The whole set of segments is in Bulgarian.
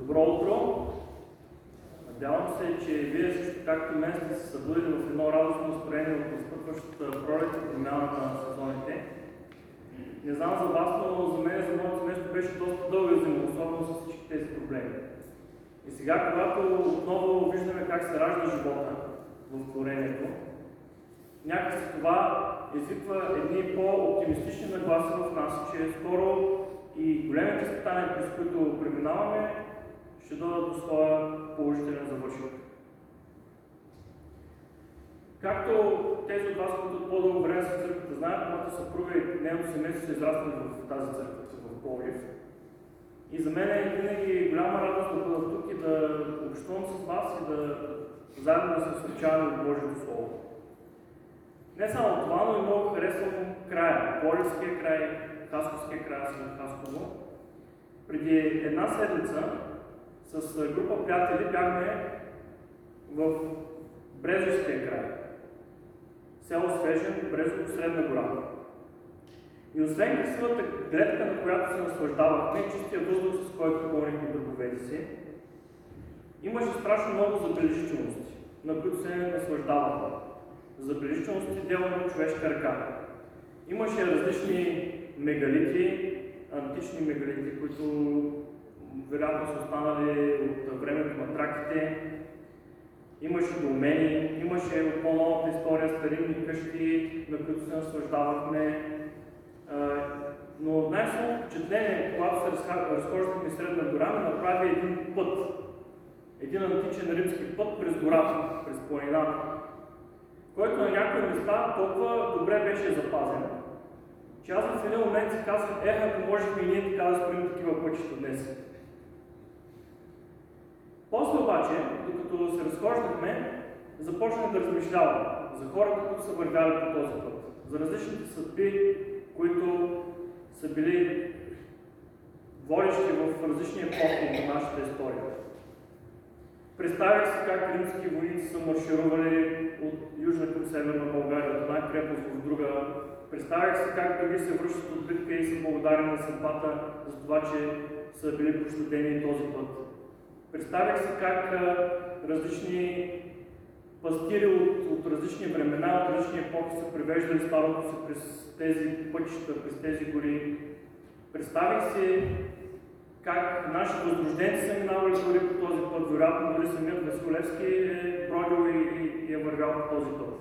Добро утро! Надявам се, че вие също както мен сте се събудили в едно радостно настроение от настъпващата пролет и промяната на сезоните. Не знам за вас, но за мен, за моето семейство беше доста дълга зима, особено с всички тези проблеми. И сега, когато отново виждаме как се ражда живота в творението, някакси това извиква едни по-оптимистични нагласи в нас, че скоро и големите изпитания, през които преминаваме, ще дойдат до своя положителен завършък. Както тези от вас, които по-дълго време са в църквата, знаят, моята съпруга и нейното семейство са израснали в тази църква в Пловдив. И за мен е винаги голяма радост да бъда тук и да общувам с вас и да заедно да се встречаваме от Божието Слово. Не само това, но и много харесвам края, Пловдивския край, Хасковския край, съм Хасково. Преди една седмица с група приятели бяхме в Брезовския край. Село Свежен, Брезово, Средна гора. И освен красивата гледка, на която се наслаждавахме, чистия въздух, с който пълнихме дърговете си, имаше страшно много забележителности, на които се наслаждавахме. Забележителности дело на човешка ръка. Имаше различни мегалити, антични мегалити, които вероятно са останали от времето на траките. Имаше домени, имаше по-новата история старинни къщи, на които се наслаждавахме. Но най-силно впечатление, когато се разхождахме Средна гора, ме направи един път. Един античен римски път през гората, през планината, който на някои места толкова добре беше запазен, че аз в един момент си казах, ех, ако можехме и ние така да строим такива пътища днес. После обаче, докато се разхождахме, започнах да размишлявам за хората, които са вървяли по този път, за различните съдби, които са били водещи в различни епохи на нашата история. Представях си как римски войници са марширували от южна към северна България, от една крепост в друга. Представях си как други се връщат от битка и са благодарени на съдбата за това, че са били пощадени този път. Представях си как различни пастири от, от различни времена, от различни епохи са привеждали старото си през тези пътища, през тези гори. Представих си как наши възрожденци са минавали дори по този път, вероятно дори самият Василевски е бродил и, и е вървял по този път.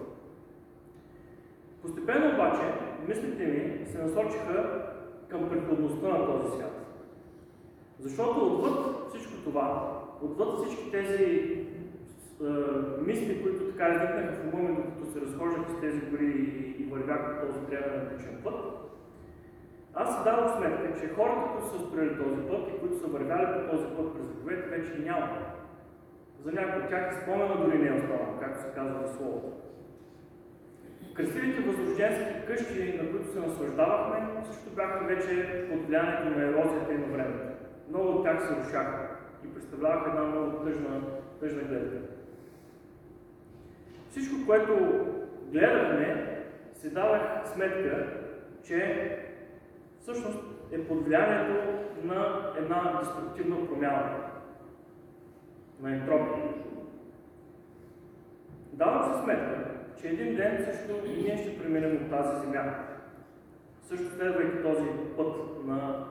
Постепенно обаче, мислите ми се насочиха към приходността на този свят. Защото отвъд всичко това, отвъд всички тези е, мисли, които така изникнаха в ума ми, докато се разхождах с тези гори и, и вървях по този древен античен път, аз си дадох сметка, че хората, които са строили този път и които са вървяли по този път през вековете, вече няма. За някои от тях спомена дори не е останал, както се казва в Словото. Красивите възрожденски къщи, на които се наслаждавахме, също бяха вече под влиянието на ерозията и на времето. Много от тях се рушаха и представляваха една много тъжна, тъжна гледка. Всичко, което гледахме, си давах сметка, че всъщност е под влиянието на една деструктивна промяна, на ентропия. Давам си сметка, че един ден също и ние ще преминем от тази земя. Също следвайки този път на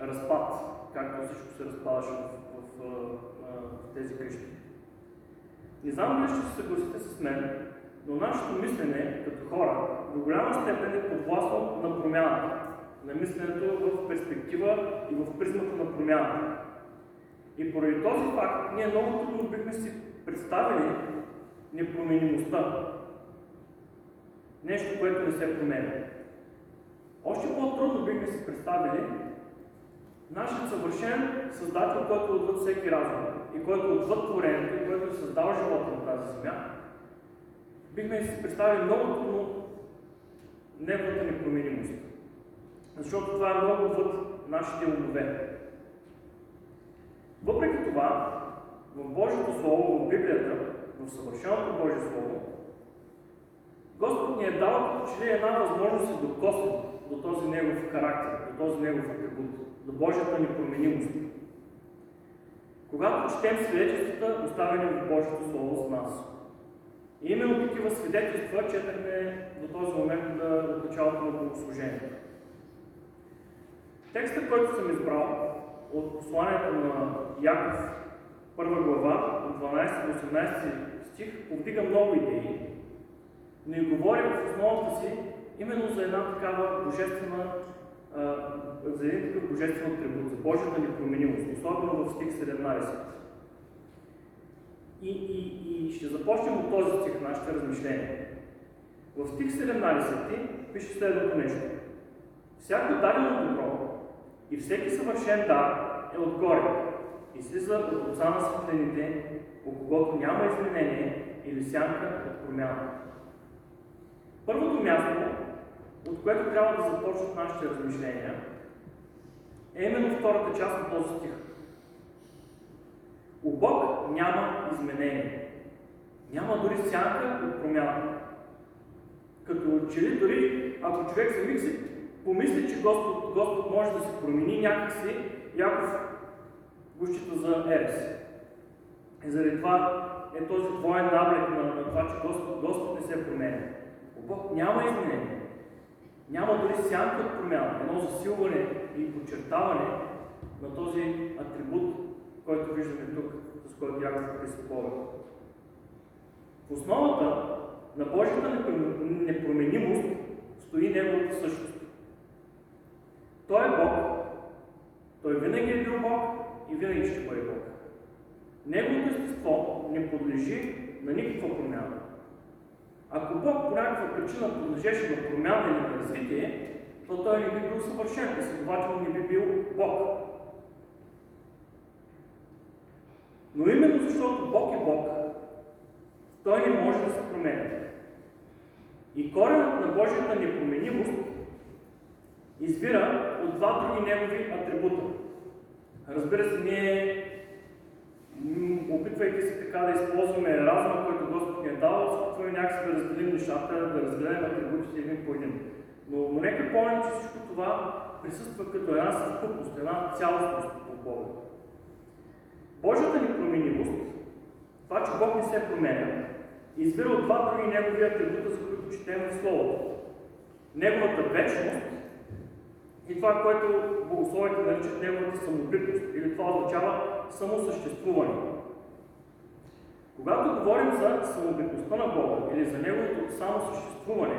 разпад, както всичко се разпадаше в, в, в, в тези къщи. Не знам дали ще се съгласите с мен, но нашето мислене като хора до голяма степен е подвластно на промяната, на мисленето в перспектива и в призмата на промяната. И поради този факт ние много трудно бихме си представили непроменимостта. Нещо, което не се променя. Още по-трудно бихме си представили нашият съвършен Създател, който е отвъд всеки разум и който е отвъд творението и който е създал живота на тази земя, бихме си представили много трудно неговата непроменимост. Защото това е много отвъд нашите умове. Въпреки това, в Божието Слово, в Библията, в съвършеното Божие Слово, Господ ни е дал че една възможност да докоснем до този Негов характер, до този Негов атрибут, до Божията непроменимост. когато четем свидетелствата, оставени в Божието Слово за нас. И именно такива свидетелства четахме до този момент от началото на богослужението. Текстът, който съм избрал от посланието на Яков, първа глава, от 12 до 18 стих, повдига много идеи, но и говори в основата си именно за една такава божествена, за такъв божествен атрибут, за Божията непроменимост, особено в стих 17. И, и, и ще започнем от този стих нашите размишления. В стих 17 пише следното нещо. Всяко дадено добро и всеки съвършен дар е отгоре и слиза от отца на светлените, по когото няма изменение или сянка от промяна. Първото място, от което трябва да започнат нашите размишления, е именно втората част на този стих. У Бог няма изменение. Няма дори сянка от промяна. Като че ли дори, ако човек самих си помисли, че Господ, Господ може да се промени някакси, Яков го счита за ерес. И заради това е този двоен наблек на, на това, че Господ, Господ не се променя. У Бог няма изменение. Няма дори сянка от промяна, едно засилване и подчертаване на този атрибут, който виждаме тук, с който Яков присъпове. В основата на Божията непроменимост стои Неговата същност. Той е Бог, Той винаги е бил Бог и винаги ще бъде Бог. Неговото естество не подлежи на никаква промяна. Ако Бог по някаква причина подлежеше на промяна или на развитие, то той не би бил съвършен, и следователно не би бил Бог. Но именно защото Бог е Бог, той не може да се променя. И коренът на Божията непроменимост избира от два други негови атрибута. Разбира се, ние, опитвайки се така да използваме разума, който Господ ни е дал, опитваме някакси да разделим нещата, да разгледаме атрибутите един по един. Но, но нека помним, че всичко това присъства като една съвкупност, една цялостност от Бога. Божията непроменимост, това, че Бог не се променя, избира от два други негови атрибута, за които четем в Словото. Неговата вечност и това, което богословите наричат неговата самобитност, или това означава самосъществуване. Когато говорим за самобитността на Бога или за неговото самосъществуване,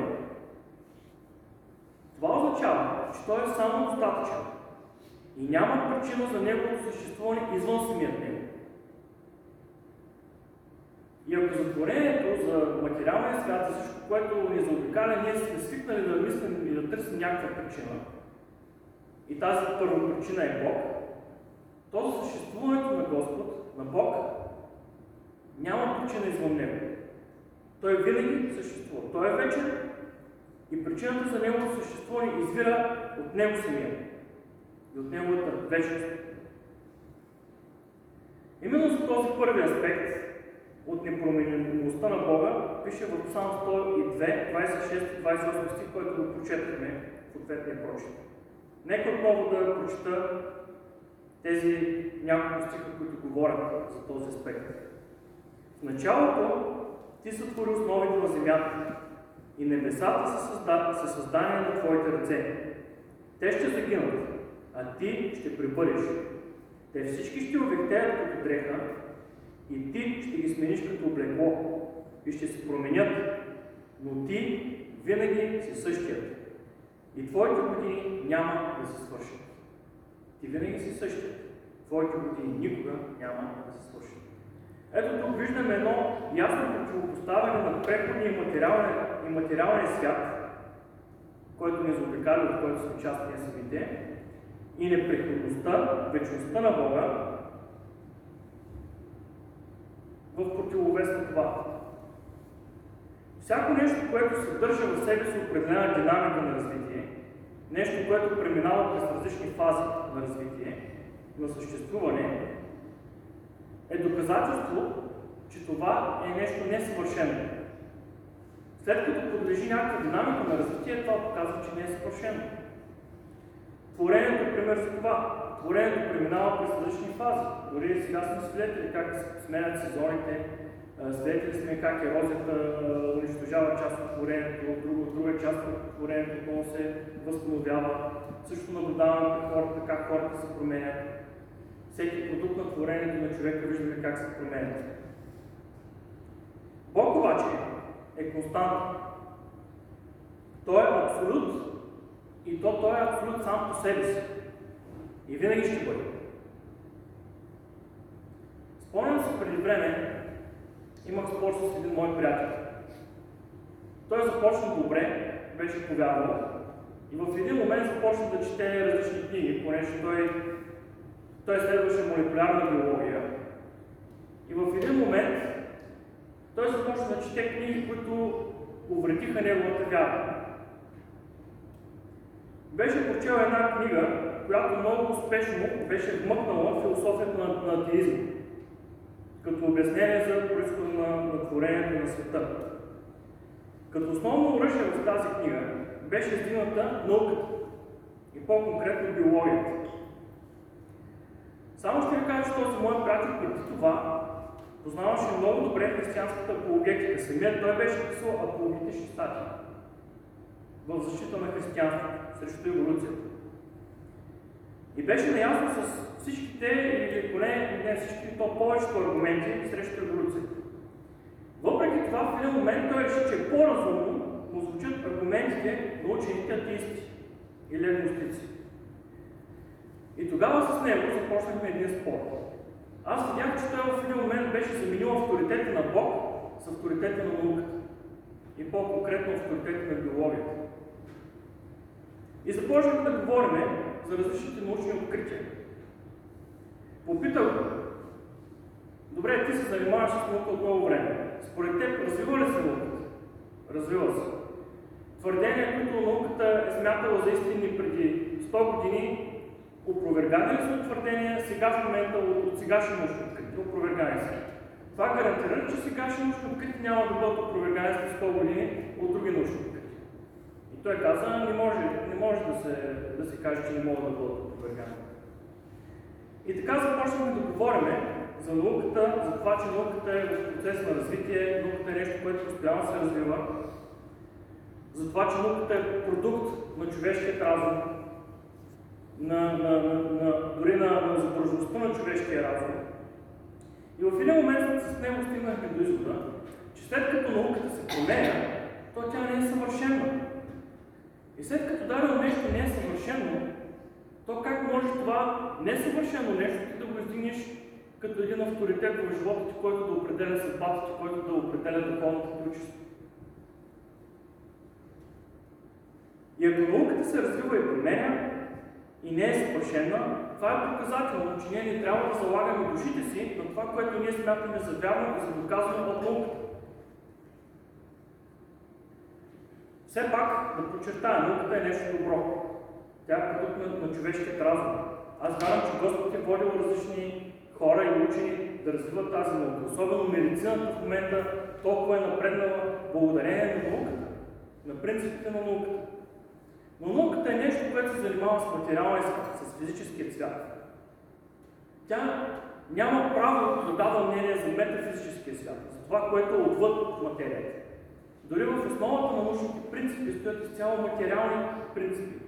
това означава, че той е само достатъчен и няма причина за неговото съществуване извън самият него. И ако за творението, за материалния свят, за всичко, което ни заобикаля, ние сме свикнали да мислим и да търсим някаква причина, и тази първа причина е Бог, то за съществуването на Господ, на Бог, няма причина извън Него. Той винаги съществува. Той е вечен и причината за Неговото съществуване извира от Него самия и от Неговата вечност. Именно за този първи аспект от непроменимостта на Бога пише в Псалм 102, 26 28 стих, който го прочетахме в ответния прочит. Нека отново да прочита тези няколко стиха, които говорят за този аспект. Началото ти сътвори основите на земята и небесата са, създа... са създания на твоите ръце. Те ще загинат, а ти ще прибъриш. Те всички ще увехтеят като дреха и ти ще ги смениш като облекло и ще се променят, но ти винаги си същият. И твоите години няма да се свършат. Ти винаги си същият. Твоите години никога няма да се свършат. Ето тук виждаме едно ясно противопоставяне на преходния и материалния, и материалния свят, който ни заобикаля, в който сме част ние самите, и непреходността, вечността на Бога, в противовес на това. Всяко нещо, което съдържа в себе си определена динамика на развитие, нещо, което преминава през различни фази на развитие, на съществуване, е доказателство, че това е нещо несъвършено. След като подлежи някаква динамика на развитие, това показва, че не е съвършено. Творението пример за това. творението преминава през различни фази. Дори сега сме свидетели как се сменят сезоните, свидетели сме как ерозията унищожава част от творението, друга, друга част от творението отново се възстановява. Също наблюдаваме хората как хората се променят. Всеки продукт на творението на човека виждаме как се променят. Бог обаче е констант. Той е абсолют и то той е абсолют сам по себе си. И винаги ще бъде. Спомням се преди време, имах спор с един мой приятел. Той започна добре, беше повярвал и в един момент започна да чете различни книги, понеже той, той следваше молекулярна биология. И в един момент той започна да чете книги, които увредиха неговата вяра. Беше прочел една книга, която много успешно беше вмъкнала философията на, на атеизма, като обяснение за происхода на, на творението на света. Като основно оръжие в тази книга беше издигната науката и по-конкретно биологията. Само ще ви кажа, че този мой приятел преди това познаваше много добре християнската апологетика. Самият той беше писал апологетични статии в защита на християнството срещу еволюцията. И беше наясно с всичките, или поне не всички, то повечето аргументи срещу еволюцията. Въпреки това, в един момент той реши, че по-разумно му звучат аргументите на учените атеисти или агностици. И тогава с него започнахме един спор. Аз видях, че той в един момент беше заменил авторитета на Бог с авторитета на науката. И по-конкретно авторитета на биологията. И започнахме да говорим за различните научни открития. Попитах го, добре, ти се занимаваш с наука от много време. Според теб, развива ли се науката? Развива се. Твърдения, които науката е смятала за истини преди 100 години, опровергани ли са твърдения сега в момента от, от сегашни научни открития? Опровергани са. Това гарантира, че сегашни научни открития няма да бъдат опровергани след 100 години от други научни открития. И той каза, не може, не може да, се, да се каже, че не могат да бъдат опровергани. И така започнахме да говорим за науката, за това, че науката е в процес на развитие, науката е нещо, което постоянно се развива, за това, че науката е продукт на човешкият разум, на, на, на, на, дори на, на задължността на човешкия разум. И в един момент с него стигнахме до извода, че след като науката се променя, то тя не е съвършена. И след като дадено нещо не е съвършено, то как може това несъвършено нещо ти да го издигнеш като един авторитет в живота ти, който да определя съдбата ти, който да определя духовната ти участ? И ако науката се развива и променя, и не е съвършена, това е показателно, че ние не трябва да залагаме душите си на това, което ние смятаме за вярно и за доказано от науката. Все пак да подчертая, науката е нещо добро. Тя е продукт на, на човешкият разум. Аз вярвам, че Господ е водил различни хора и учени да развиват тази наука. Особено медицината в момента толкова е напреднала благодарение на науката, на принципите на науката. Но науката е нещо, което се занимава с материалния свят, с физическия свят. Тя няма право да дава мнение за метафизическия свят, за това, което е отвъд материята. Дори в основата на научните принципи стоят изцяло материални принципи.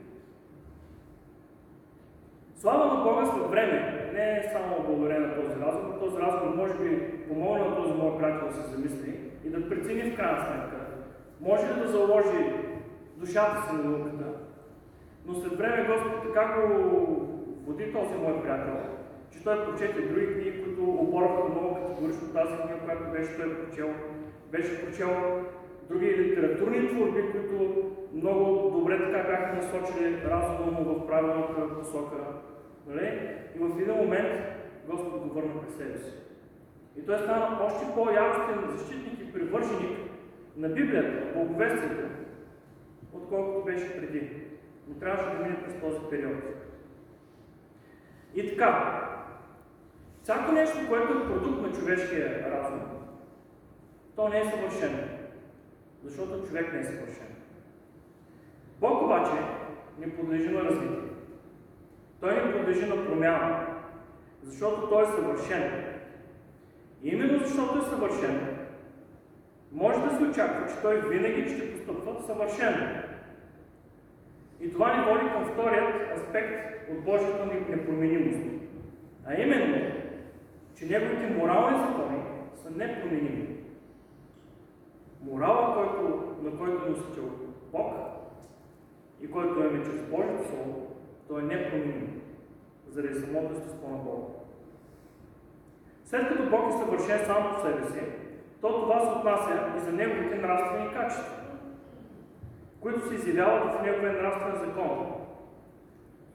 Слава на Бога след време, не е само благодарение на този разговор, този разговор може би помогна на този мой приятел да се замисли и да прецени в крайна сметка. Може ли да заложи душата си на науката, но след време Господ така го води този мой приятел, че той прочете други книги, които оборваха много категорично тази книга, която беше той прочел. Беше прочел други литературни творби, които много добре така бяха насочили разума му в правилната посока. Нали? И в един момент Господ го върна при себе си. И той стана още по-яростен защитник и привърженик на Библията, на Боговестието, отколкото беше преди. Но трябваше да мине през този период. И така, всяко нещо, което е продукт на човешкия разум, то не е съвършено. Защото човек не е съвършен. Бог обаче не подлежи на развитие. той не подлежи на промяна, защото той е съвършен. И именно защото е съвършен, може да се очаква, че той винаги ще постъпва съвършено. И това ни води към вторият аспект от Божията непроменимост. А именно, че неговите морални закони са непроменими. Морала, който, на който е носител Бог и който е чрез Божието Слово, той е непроменим заради самото естество на Бога. След като Бог е съвършен само в себе си, то това се отнася и за неговите нравствени качества, които се изявяват в неговия нравствен закон.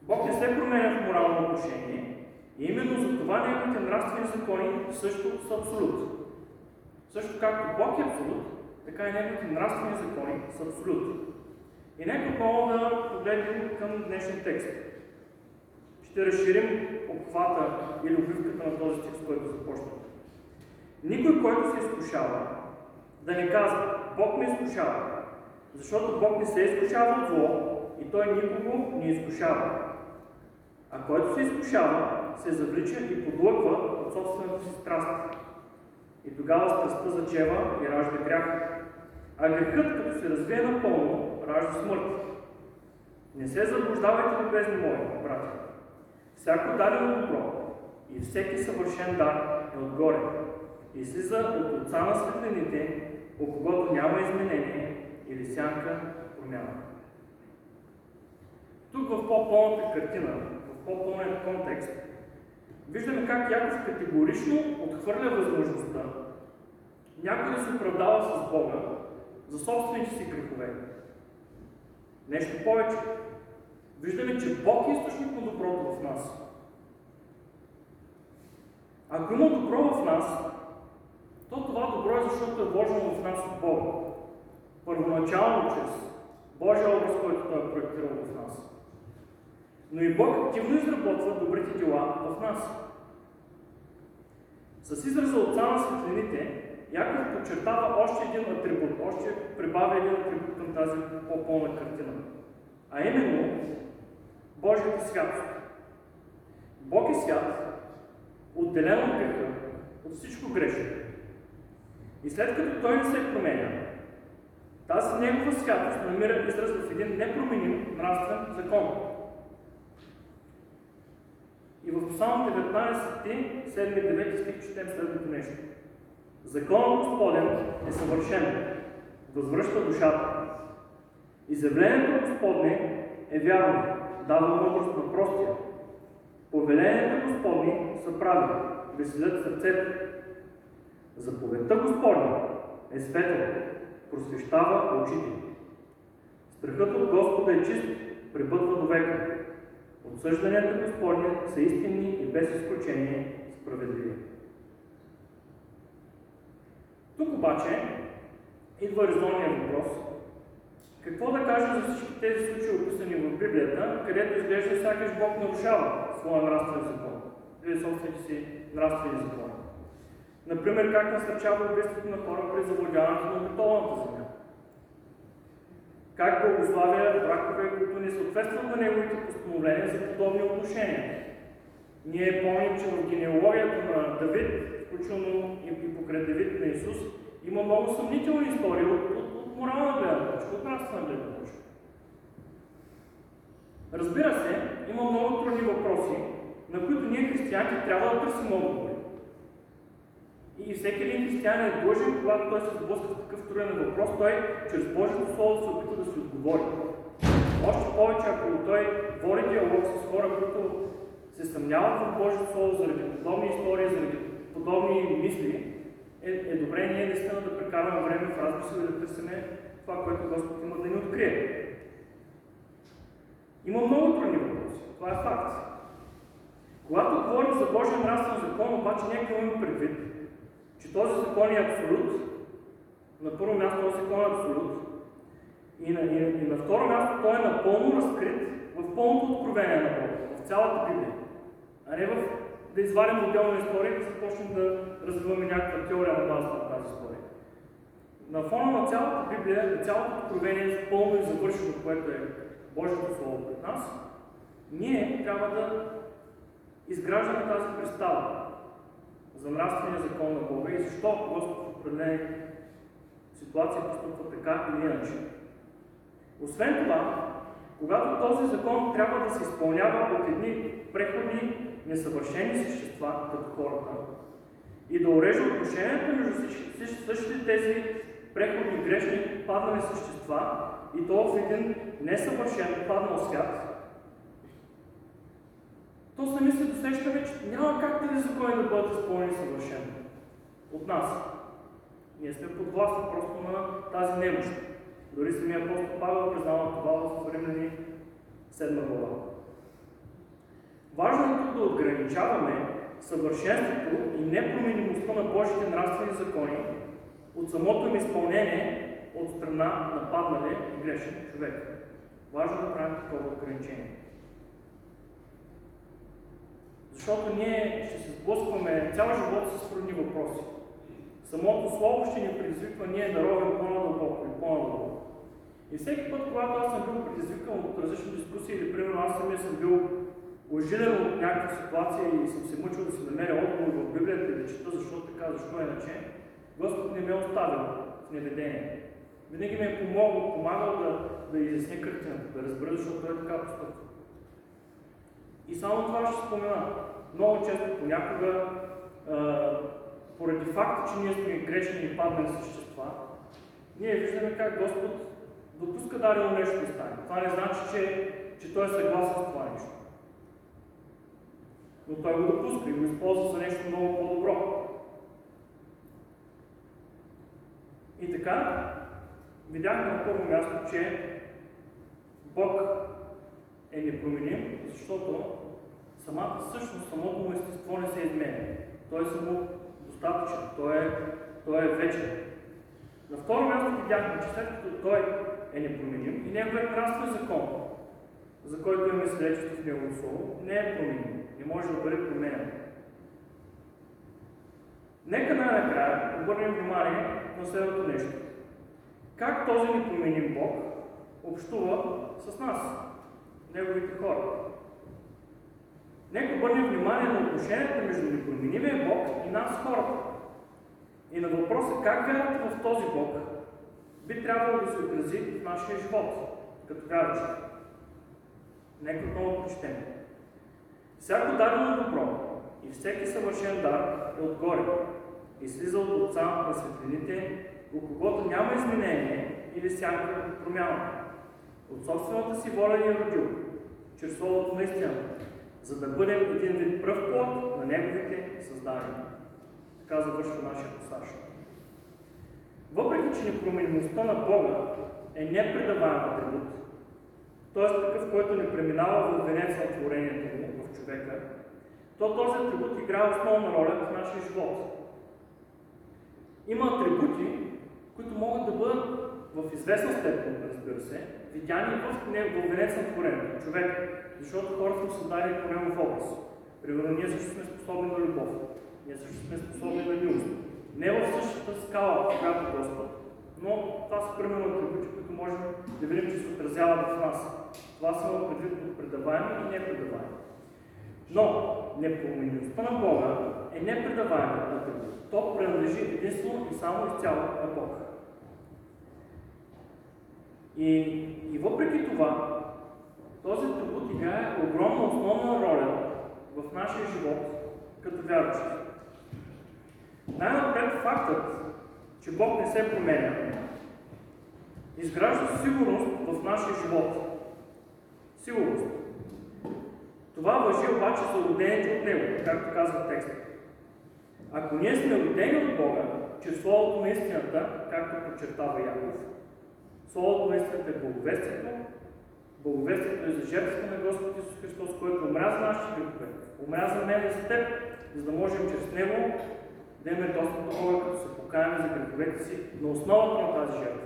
Бог не се променя в морално отношение и именно за това неговите нравствени закони също са абсолют. Също както Бог е абсолют, така и неговите нравствени закони са абсолют. И нека отново да погледнем към днешния текст. Ще разширим обхвата или обвивката на този текст, който започва. Никой, който се изкушава, да не казва, Бог ме изкушава, защото Бог не се изкушава от зло и Той никого не изкушава. А който се изкушава, се завлича и подлъква от собствената си страст. И тогава страстта зачева и ражда грях. А грехът, като се развие напълно, ражда смърт. Не се заблуждавайте, любезни мои, брати. Всяко дадено добро и всеки съвършен дар е отгоре, излиза от отца на светлените, по когото няма изменение или сянка промяна. Тук в по-пълната картина, в по-пълният контекст, виждаме как Яков категорично отхвърля възможността някой да се оправдава с Бога за собствените си грехове. Нещо повече. Виждаме, че Бог е източник на доброто в нас. Ако има добро в нас, то това добро е защото е вложено в нас от Бога. Първоначално чрез Божия образ, който Той е проектирал в нас. Но и Бог активно изработва добрите дела в нас. С израза Отца на светлините, Яков подчертава още един атрибут, още прибавя един атрибут към тази по-пълна картина. А именно Божията святост. Бог е свят, отделен от греха, от всичко грешно. И след като той не се променя, тази негова святост намира израз в един непроменим нравствен закон. И в Псалм 19, 7-9 стих четем следното нещо. Законът Господен е съвършен, възвръща душата. Изявлението Господне е вярно, дава мъдрост на простия. Повеленията Господни са прави, веселят сърцето. Заповедта Господня е светла, просвещава очите. Страхът от Господа е чист, пребъдва до века. Отсъжданията Господни са истинни и без изключение справедливи. Тук обаче идва резонният въпрос. Какво да кажа за всички тези случаи, описани в Библията, където изглежда сякаш Бог нарушава своя нравствен закон или собствените си нравствени закони? Например, как насърчава убийството на хора при завладяването на готовната земя. Как благославя бракове, които не съответстват на неговите постановления за подобни отношения. Ние помним, че в генеалогията на Давид, включително и покрай Давид на Исус, има много съмнителни истории от, от, от морална гледна точка, от нравствена гледна точка. Разбира се, има много трудни въпроси, на които ние християните трябва да търсим отговори. И всеки един християн е длъжен, когато той се сблъска с такъв труден въпрос, той чрез Божието Слово се опита да си отговори. Още повече, ако той води диалог с хора, които се съмняват в Божието Слово заради подобни истории, заради подобни мисли, е, е добре ние наистина да прекараме време в размисъл и да търсим това, което Господ има да ни открие. Има много трудни въпроси. Това е факт. Когато говорим за Божия нравствен закон, обаче нека имаме предвид, че този закон е абсолют. На първо място този закон е абсолют. И на, и, и на второ място той е напълно разкрит в пълното откровение на Бога, в цялата Библия. А не в да извадим отделна история и да започнем да развиваме някаква теория на базата на тази история. На фона на цялата Библия, на цялото откровение, пълно и завършено, което е Божието Слово пред нас, ние трябва да изграждаме тази представа за нравствения закон на Бога и защо Господ в определени ситуации постъпва така или иначе. Освен това, когато този закон трябва да се изпълнява от едни преходни, несъвършени същества, като хората, и да урежда отношението между същите тези преходни, грешни, паднали същества, и то в един несъвършен, паднал свят, то се досещаме, че няма как тези закони да бъдат изпълнени съвършено от нас. Ние сме подвластни просто на тази немощ. Дори самия апостол Павел признава това в Римляни 7 глава. Важно е да отграничаваме съвършенството и непроменимостта на Божите нравствени закони от самото им изпълнение от страна на падналия и грешен човек. Важно е да правим такова ограничение. Защото ние ще се сблъскваме цял живот с трудни въпроси. Самото Слово ще ни предизвиква ние да ровим по-надълбоко и по-надълбоко. И всеки път, когато аз съм бил предизвикан от различни дискусии, или примерно аз самия съм бил ожилен от някаква ситуация и съм се мъчил да си намеря отговор в Библията и да чета защо така, защо иначе, Господ не ме е оставил в неведение. Винаги ме е помогъл, помагал да, да изясня картината, да разбера, защото той е така постъпва. И само това ще спомена. Много често понякога, а, поради факта, че ние сме грешни и паднали същества, ние виждаме как Господ допуска дадено нещо да стане. Това не значи, че, че Той е съгласен с това нещо. Но Той го допуска и го използва за нещо много по-добро. И така, видяхме на първо място, че Бог е непроменим, защото самата същност, самото му естество не се изменя. Той е само достатъчен, той е, той е вечен. На второ място видяхме, че след като той е непроменим и неговият нравствен закон, за който имаме свидетелство в Негово Слово, не е променим, не може да бъде променен. Нека най-накрая обърнем внимание на следното нещо. Как този непроменим Бог общува с нас, Неговите хора? Нека обърнем внимание на отношението между непроменимия Бог и нас хората. И на въпроса как вярвате в този Бог би трябвало да се отрази в нашия живот, като вярващи. Нека отново прочетем. Всяко дадено добро и всеки съвършен дар е отгоре и слиза от Отца на светлините, у когото няма изменение или всяка промяна. От собствената си воля ни е родил, чрез Словото на истината, за да бъдем един вид пръв плод на Неговите създания. Така завършва нашия пасаж. Въпреки, че непроменимостта на Бога е непредаваем атрибут, т.е. такъв, който не преминава в венец на творението му в човека, то този атрибут играе основна роля в нашия живот. Има атрибути, които могат да бъдат в известна степен, разбира се, видяни в, в венец на творението, човек, защото хората са по негов образ. Примерно, ние също сме способни на любов, ние също сме способни на милост. Не в същата скала, която Господ, но това са примерно атрибути, които можем да видим, че се отразяват в нас. Това са предвид от предаваеми и непредаваеми. Но непроменимостта на Бога е непредаваема атрибут. То принадлежи единствено и само изцяло на Бог. И, и въпреки това, този атрибут играе огромна основна роля в нашия живот като вярващи. Най-напред фактът, че Бог не се променя, изгражда сигурност в нашия живот. Сигурност. Това въжи обаче за родените от Него, както казва текста. Ако ние сме родени от Бога, чрез Словото на истината, както подчертава Яков, Словото на истината е благовестието, благовестието е за жертвата на Господ Исус Христос, който умря за нашите грехове, умря за мен и за теб, за да можем чрез Него да имаме достъп до Бога, като се покаяме за греховете си на основата на тази жертва.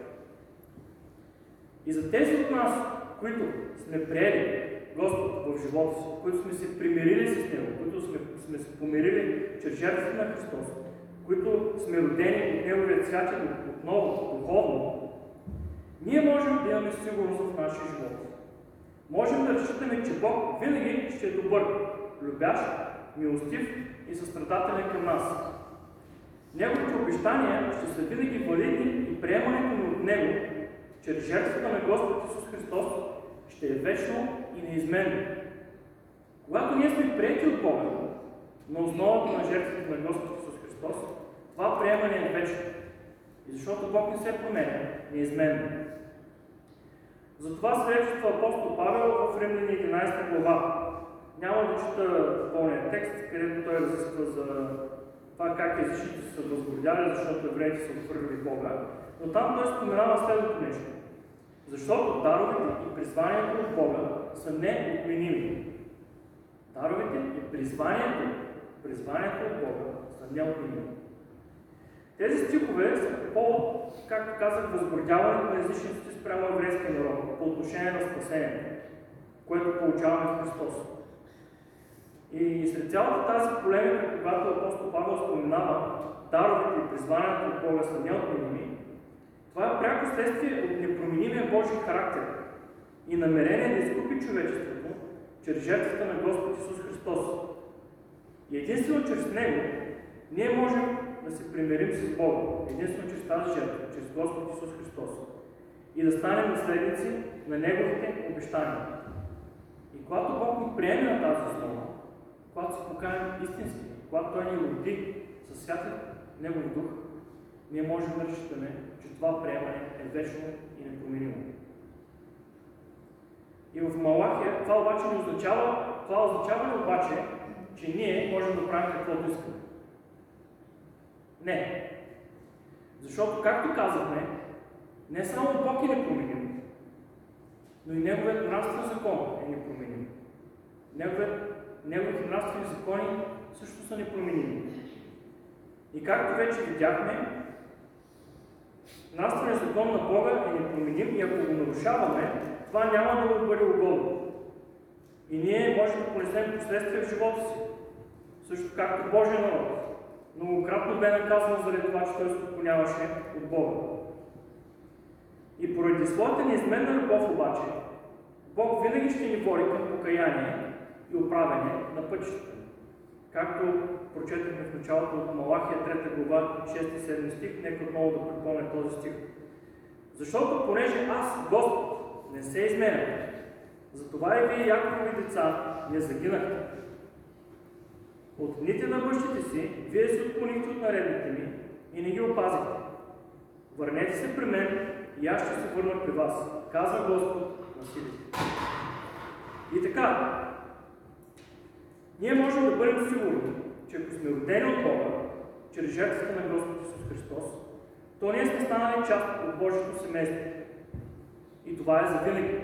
И за тези от нас, които сме приели Господ в живота си, които сме се примирили с Него, които сме, сме се помирили чрез жертвата на Христос, които сме родени от Неговия цвят отново, духовно, ние можем да имаме сигурност в нашия живот. Можем да разчитаме, че Бог винаги ще е добър, любящ, милостив и състрадателен към нас. Неговите обещания ще са винаги валидни и приемането ни от Него, чрез жертвата на Господ Исус Христос, ще е вечно и неизменно. Когато ние сме приети от Бога, на основата на жертвата на Господ Исус Христос, това приемане е вечно. И защото Бог не се променя неизменно. Затова свидетелства апостол Павел в Римляни 11 глава. Няма да чета пълния текст, където той разисква за това как езичните са възгордяли, защото евреите са отвърли Бога. Но там той споменава следното нещо. Защото даровете и призванието от Бога са неотменими. Даровете и призванието, призванието от Бога са неотменими. Тези стихове са по повод, както казах, възгордяването на езичниците спрямо еврейския народ по отношение на спасението, което получаваме в Христос. И сред цялата тази полемика, когато апостол Павел споменава даровете и призванието от Бога са неотменими, това е пряко следствие от непроменимия Божий характер и намерение да изкупи човечеството чрез жертвата на Господ Исус Христос. И единствено чрез Него ние можем да се примирим с Бога, единствено чрез тази жертва, чрез Господ Исус Христос и да станем наследници на Неговите обещания. И когато Бог ни приеме на тази основа, когато се покаем истински, когато Той ни роди със святия Негов дух, ние можем да разчитаме, че това приемане е вечно и непроменимо. И в Малахия това обаче не означава, това означава ли обаче, че ние можем да правим каквото искаме? Не. Защото, както казахме, не само Бог е непроменим, но и Неговият нравствен закон е непроменим. Неговият, неговите нравствени закони също са непроменими. И както вече видяхме, нравственият закон на Бога е непроменим и ако го нарушаваме, това няма да му бъде угодно. И ние можем да понесем последствия в живота си. Също както Божия народ. Многократно бе наказан заради това, че той се отклоняваше от Бога. И поради своята неизменна любов обаче, Бог винаги ще ни води към покаяние и оправяне на пътищата. Както прочетахме в началото от Малахия 3 глава 6-7 стих, нека отново да припомня този стих. Защото понеже аз, Господ, не се изменя, затова и вие, Яковови деца, не загинахте. От дните на бащите си, вие се отклонихте от наредните ми и не ги опазихте. Върнете се при мен и аз ще се върна при вас, казва Господ на силите. И така, ние можем да бъдем сигурни, че ако сме родени от Бога, чрез жертвата на Господ Исус Христос, то ние сме станали част от Божието семейство. И това е за винаги.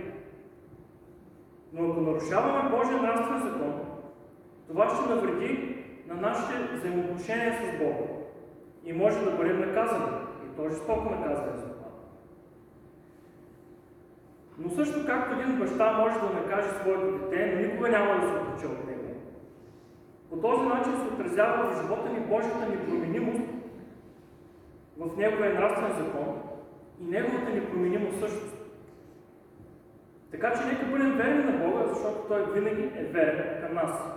Но ако нарушаваме Божия нравствен закон, това ще навреди на нашите взаимоотношения с Бога и може да бъдем наказани. И то жестоко наказане за това. Но също както един баща може да накаже своето дете, но никога няма да се отрече от него. По този начин се отразява в живота ни Божията непроменимост в Неговия нравствен закон и Неговата непроменимост също. Така че нека бъдем верни на Бога, защото Той винаги е верен към нас.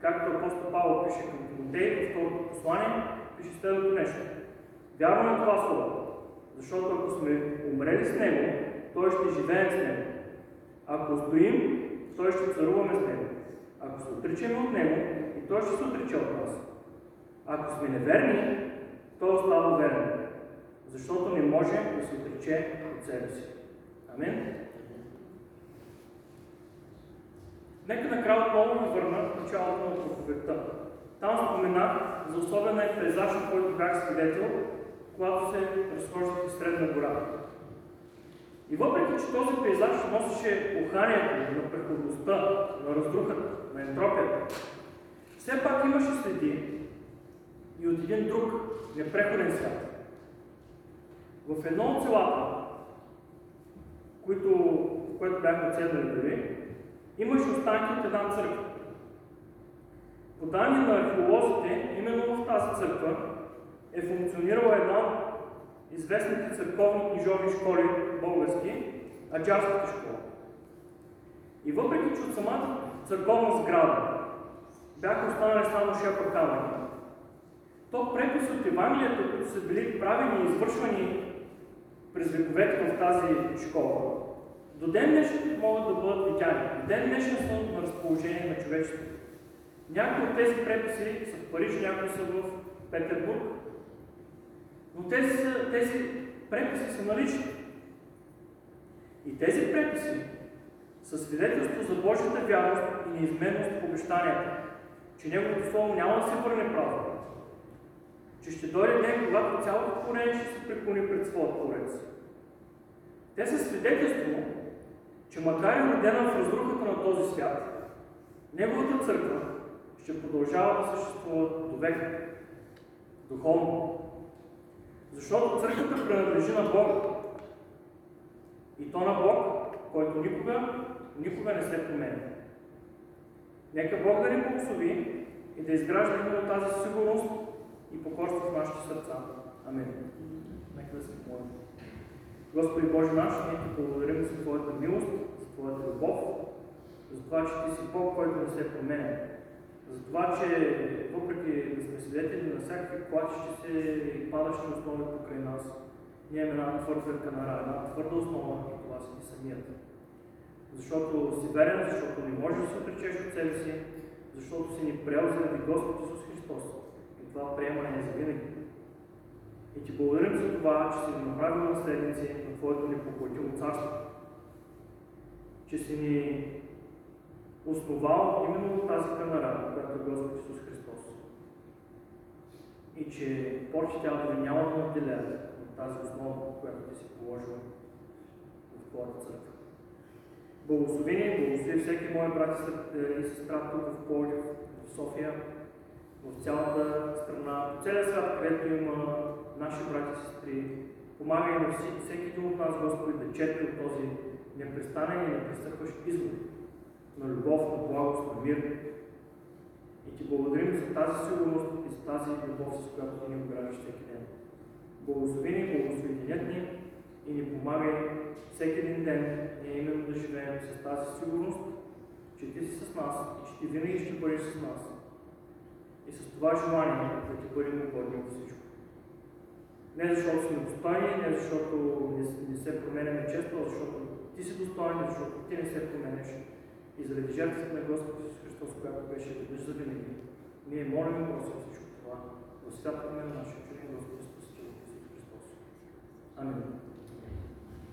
Както апостол Павел пише към Тимотей в второто послание, пише следното нещо. Вярваме на това слово, защото ако сме умрели с Него, Той ще живее с Него. Ако стоим, Той ще царуваме с Него. Ако се отричаме от Него, и Той ще се отрече от нас. Ако сме неверни, Той остава верен, защото не може да се отрече от себе си. Амин. Нека накрая отново ви върна в началото на проповедта. Там споменах за особения пейзаж, на който бях свидетел, когато се разхождах в Средна гора. И въпреки, че този пейзаж носеше уханието на преходността, на разрухата, на ентропията, все пак имаше следи и от един друг непреходен свят. В едно от селата, които, в което бяхме отседнали дори, имаше останки от една църква. По данни на археолозите, именно в тази църква е функционирала една от известните църковни книжовни школи български, Аджарската школа. И въпреки, че от самата църковна сграда бяха останали само шепа камъни, то преписи от Евангелията, които са били правени и извършвани през вековете в тази школа, до ден днешен могат да бъдат видяни. До ден днешен са на разположение на човечеството. Някои от тези преписи са в Париж, някои са в Петербург, но тези, тези преписи са налични. И тези преписи са свидетелство за Божията вярност и неизменност в обещанията, че Неговото Слово няма да се върне празно, че ще дойде ден, когато цялото творение ще се преклони пред своят Творец. Те са свидетелство, че макар и родена в разрухата на този свят, Неговата църква ще продължава да съществува до века, духовно. Защото църквата принадлежи на Бога. И то на Бог, който никога, никога не се променя. Нека Бог да ни благослови и да изгражда именно тази сигурност и покорство в нашите сърца. Амин. Нека да се помолим. Господи Боже наш, ние ти благодарим за Твоята милост, за Твоята любов, за това, че Ти си Бог, който не се променя. За това, че въпреки да сме свидетели на всякакви плачещи се и падащи основи покрай нас, ние имаме една твърда канара, една твърда основа и това си ти самият. Защото си верен, защото не можеш да се отречеш от себе си, защото си ни приел заради Господ Исус Христос. И това приемане е за. И ти благодарим за това, че си ни направил наследници на Твоето непоплатимо царство. Че си ни основал именно тази канара, която е Господ Исус Христос. И че порчите ядове няма да надделят от тази основа, която ти си положил в Твоята църква. Благослови ни, благослови всеки мой брат и сестра тук в Пловдив, в София, в цялата страна, в целия свят, където има наши брати и сестри. Помагай на всеки, един от нас, Господи, да черпи от този непрестанен и непресъхващ извор на любов, на благост, на мир. И ти благодарим за тази сигурност и за тази любов, с която ти ни ограждаш всеки ден. Благослови ни, благослови денят ни и ни помагай всеки един ден ние именно да живеем с тази сигурност, че ти си с нас и че ти винаги ще бъдеш с нас. И с това желание да ти бъдем угодни от всичко. Не защото сме достойни, не защото не, не се променяме често, а защото ти си достоен, защото ти не се променяш. И заради жертвата на Господ Исус Христос, която беше веднъж за винаги, ние молим просим всичко това в святото на нашия чуден Господ Исус Христос. Амин.